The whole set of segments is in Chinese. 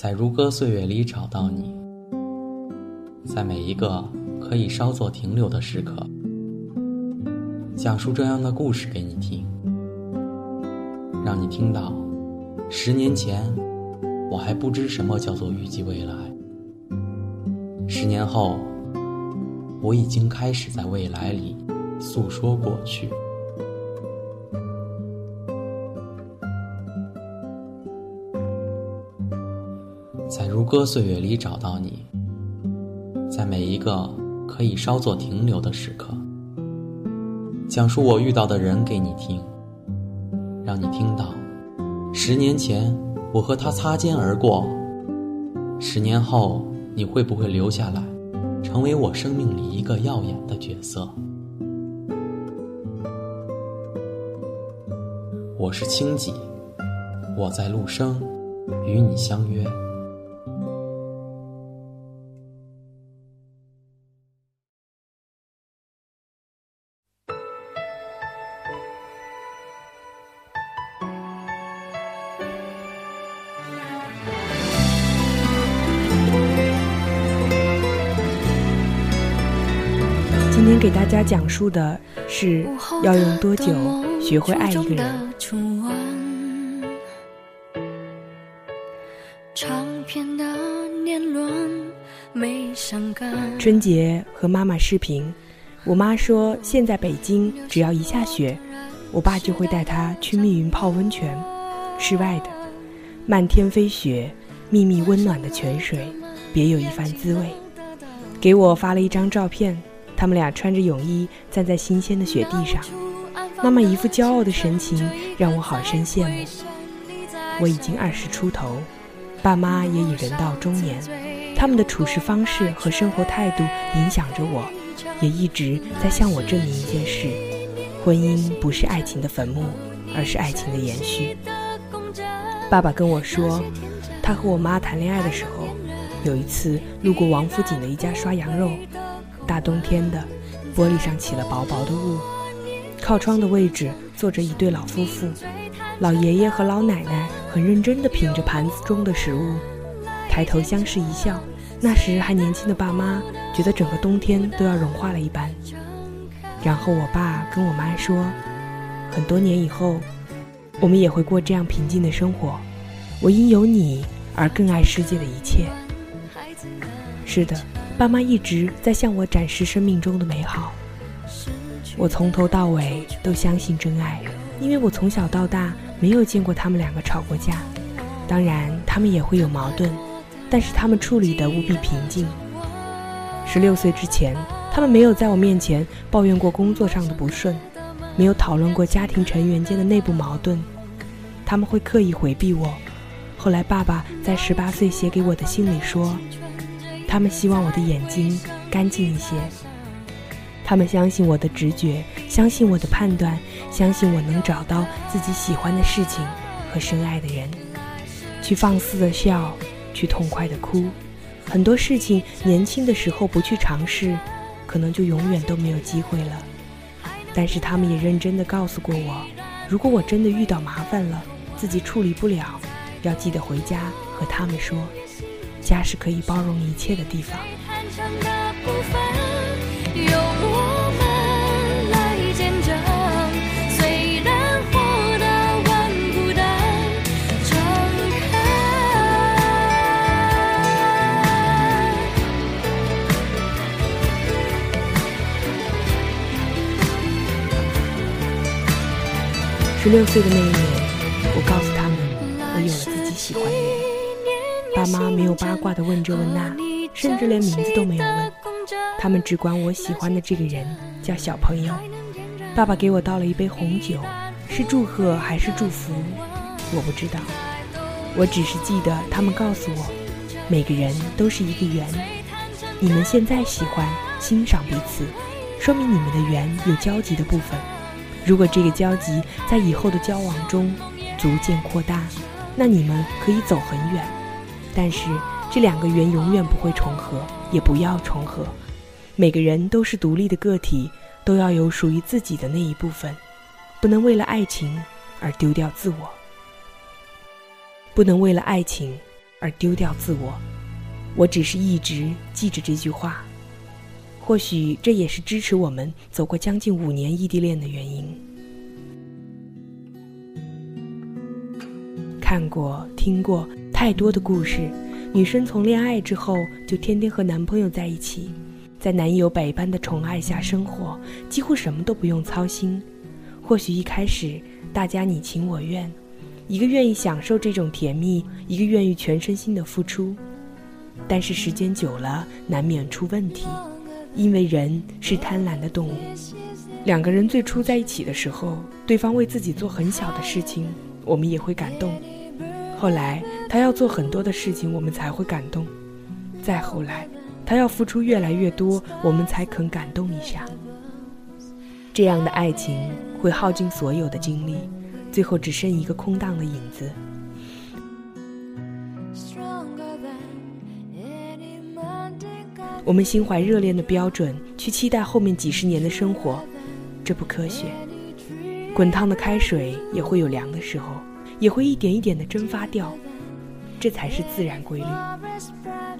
在如歌岁月里找到你，在每一个可以稍作停留的时刻，讲述这样的故事给你听，让你听到十年前我还不知什么叫做预计未来，十年后我已经开始在未来里诉说过去。歌岁月里找到你，在每一个可以稍作停留的时刻，讲述我遇到的人给你听，让你听到十年前我和他擦肩而过，十年后你会不会留下来，成为我生命里一个耀眼的角色？我是清己，我在陆生，与你相约。给大家讲述的是要用多久学会爱一个人。春节和妈妈视频，我妈说现在北京只要一下雪，我爸就会带她去密云泡温泉，室外的，漫天飞雪，密密温暖的泉水，别有一番滋味。给我发了一张照片。他们俩穿着泳衣站在新鲜的雪地上，妈妈一副骄傲的神情让我好生羡慕。我已经二十出头，爸妈也已人到中年，他们的处事方式和生活态度影响着我，也一直在向我证明一件事：婚姻不是爱情的坟墓，而是爱情的延续。爸爸跟我说，他和我妈谈恋爱的时候，有一次路过王府井的一家刷羊肉。大冬天的，玻璃上起了薄薄的雾。靠窗的位置坐着一对老夫妇，老爷爷和老奶奶很认真地品着盘子中的食物，抬头相视一笑。那时还年轻的爸妈觉得整个冬天都要融化了一般。然后我爸跟我妈说，很多年以后，我们也会过这样平静的生活。我因有你而更爱世界的一切。是的。爸妈一直在向我展示生命中的美好，我从头到尾都相信真爱，因为我从小到大没有见过他们两个吵过架。当然，他们也会有矛盾，但是他们处理的无比平静。十六岁之前，他们没有在我面前抱怨过工作上的不顺，没有讨论过家庭成员间的内部矛盾，他们会刻意回避我。后来，爸爸在十八岁写给我的信里说。他们希望我的眼睛干净一些，他们相信我的直觉，相信我的判断，相信我能找到自己喜欢的事情和深爱的人，去放肆的笑，去痛快的哭。很多事情年轻的时候不去尝试，可能就永远都没有机会了。但是他们也认真的告诉过我，如果我真的遇到麻烦了，自己处理不了，要记得回家和他们说。家是可以包容一切的地方。十六岁的那一年，妈没有八卦的问这问那，甚至连名字都没有问，他们只管我喜欢的这个人叫小朋友。爸爸给我倒了一杯红酒，是祝贺还是祝福，我不知道。我只是记得他们告诉我，每个人都是一个圆。你们现在喜欢欣赏彼此，说明你们的缘有交集的部分。如果这个交集在以后的交往中逐渐扩大，那你们可以走很远。但是这两个圆永远不会重合，也不要重合。每个人都是独立的个体，都要有属于自己的那一部分，不能为了爱情而丢掉自我，不能为了爱情而丢掉自我。我只是一直记着这句话，或许这也是支持我们走过将近五年异地恋的原因。看过、听过太多的故事，女生从恋爱之后就天天和男朋友在一起，在男友百般的宠爱下生活，几乎什么都不用操心。或许一开始大家你情我愿，一个愿意享受这种甜蜜，一个愿意全身心的付出。但是时间久了，难免出问题，因为人是贪婪的动物。两个人最初在一起的时候，对方为自己做很小的事情，我们也会感动。后来他要做很多的事情，我们才会感动；再后来，他要付出越来越多，我们才肯感动一下。这样的爱情会耗尽所有的精力，最后只剩一个空荡的影子。我们心怀热恋的标准，去期待后面几十年的生活，这不科学。滚烫的开水也会有凉的时候。也会一点一点的蒸发掉，这才是自然规律。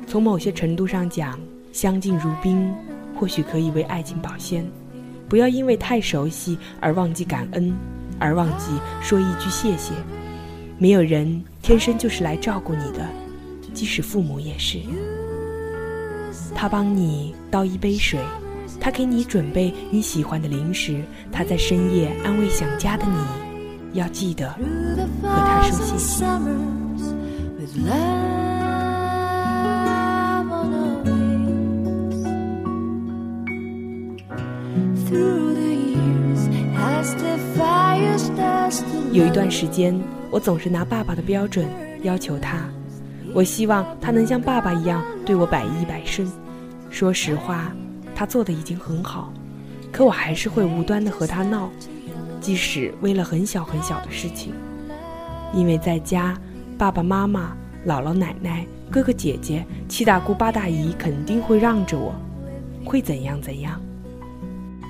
从某些程度上讲，相敬如宾，或许可以为爱情保鲜。不要因为太熟悉而忘记感恩，而忘记说一句谢谢。没有人天生就是来照顾你的，即使父母也是。他帮你倒一杯水，他给你准备你喜欢的零食，他在深夜安慰想家的你。要记得和他说谢谢。有一段时间，我总是拿爸爸的标准要求他，我希望他能像爸爸一样对我百依百顺。说实话，他做的已经很好，可我还是会无端的和他闹。即使为了很小很小的事情，因为在家，爸爸妈妈、姥姥奶奶、哥哥姐姐、七大姑八大姨肯定会让着我，会怎样怎样。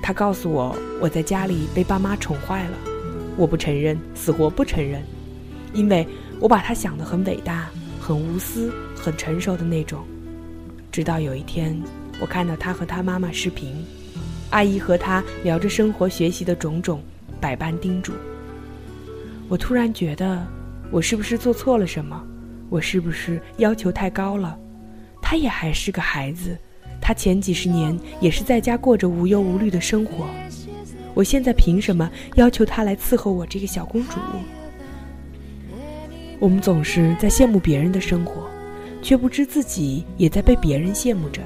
他告诉我，我在家里被爸妈宠坏了，我不承认，死活不承认，因为我把他想得很伟大、很无私、很成熟的那种。直到有一天，我看到他和他妈妈视频，阿姨和他聊着生活、学习的种种。百般叮嘱，我突然觉得，我是不是做错了什么？我是不是要求太高了？他也还是个孩子，他前几十年也是在家过着无忧无虑的生活。我现在凭什么要求他来伺候我这个小公主？我们总是在羡慕别人的生活，却不知自己也在被别人羡慕着。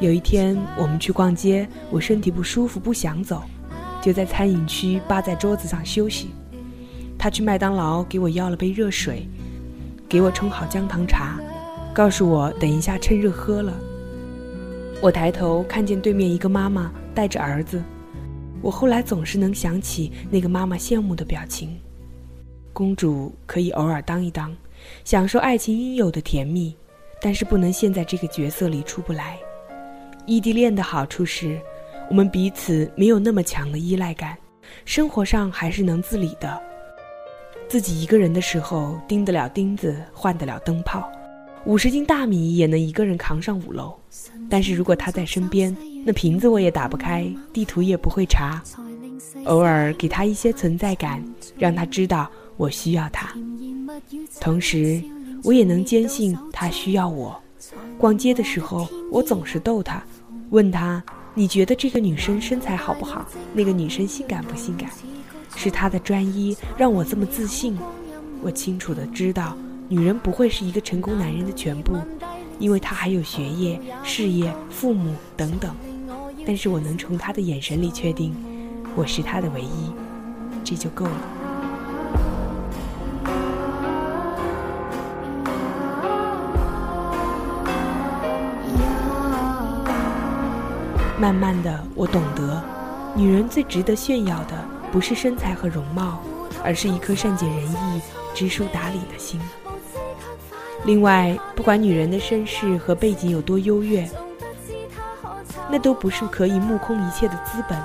有一天，我们去逛街，我身体不舒服，不想走。就在餐饮区扒在桌子上休息，他去麦当劳给我要了杯热水，给我冲好姜糖茶，告诉我等一下趁热喝了。我抬头看见对面一个妈妈带着儿子，我后来总是能想起那个妈妈羡慕的表情。公主可以偶尔当一当，享受爱情应有的甜蜜，但是不能陷在这个角色里出不来。异地恋的好处是。我们彼此没有那么强的依赖感，生活上还是能自理的。自己一个人的时候，钉得了钉子，换得了灯泡，五十斤大米也能一个人扛上五楼。但是如果他在身边，那瓶子我也打不开，地图也不会查。偶尔给他一些存在感，让他知道我需要他，同时我也能坚信他需要我。逛街的时候，我总是逗他，问他。你觉得这个女生身材好不好？那个女生性感不性感？是她的专一让我这么自信。我清楚的知道，女人不会是一个成功男人的全部，因为她还有学业、事业、父母等等。但是我能从她的眼神里确定，我是她的唯一，这就够了。慢慢的，我懂得，女人最值得炫耀的不是身材和容貌，而是一颗善解人意、知书达理的心。另外，不管女人的身世和背景有多优越，那都不是可以目空一切的资本。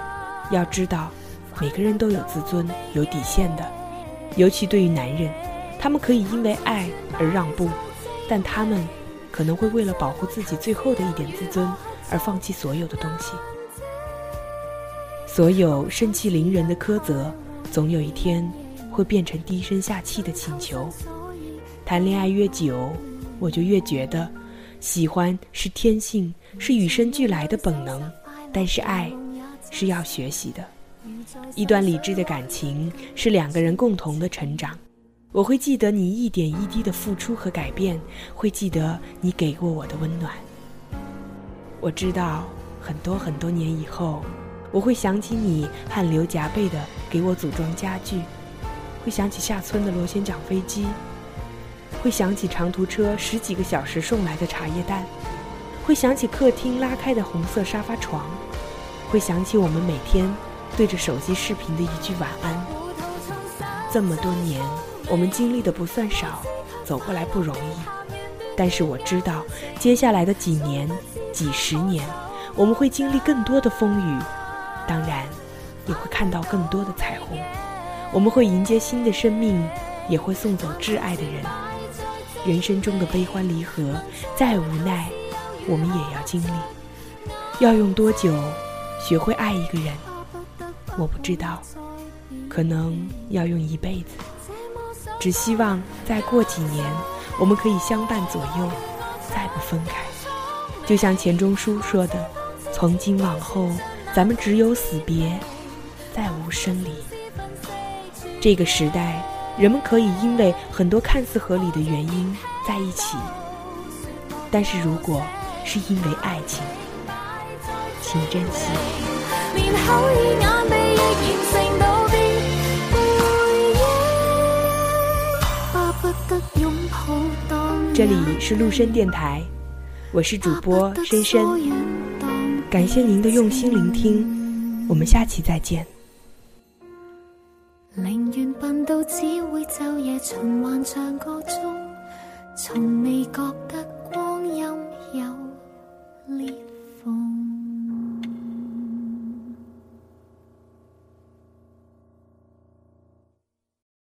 要知道，每个人都有自尊、有底线的，尤其对于男人，他们可以因为爱而让步，但他们可能会为了保护自己最后的一点自尊而放弃所有的东西。所有盛气凌人的苛责，总有一天会变成低声下气的请求。谈恋爱越久，我就越觉得，喜欢是天性，是与生俱来的本能，但是爱是要学习的。一段理智的感情是两个人共同的成长。我会记得你一点一滴的付出和改变，会记得你给过我的温暖。我知道很多很多年以后，我会想起你汗流浃背的给我组装家具，会想起下村的螺旋桨飞机，会想起长途车十几个小时送来的茶叶蛋，会想起客厅拉开的红色沙发床，会想起我们每天对着手机视频的一句晚安。这么多年。我们经历的不算少，走过来不容易。但是我知道，接下来的几年、几十年，我们会经历更多的风雨，当然，也会看到更多的彩虹。我们会迎接新的生命，也会送走挚爱的人。人生中的悲欢离合，再无奈，我们也要经历。要用多久学会爱一个人？我不知道，可能要用一辈子。只希望再过几年，我们可以相伴左右，再不分开。就像钱钟书说的：“从今往后，咱们只有死别，再无生离。”这个时代，人们可以因为很多看似合理的原因在一起，但是如果是因为爱情，请珍惜。这里是陆深电台，我是主播深深，感谢您的用心聆听，我们下期再见。只会昼夜循环像个钟，从未觉得。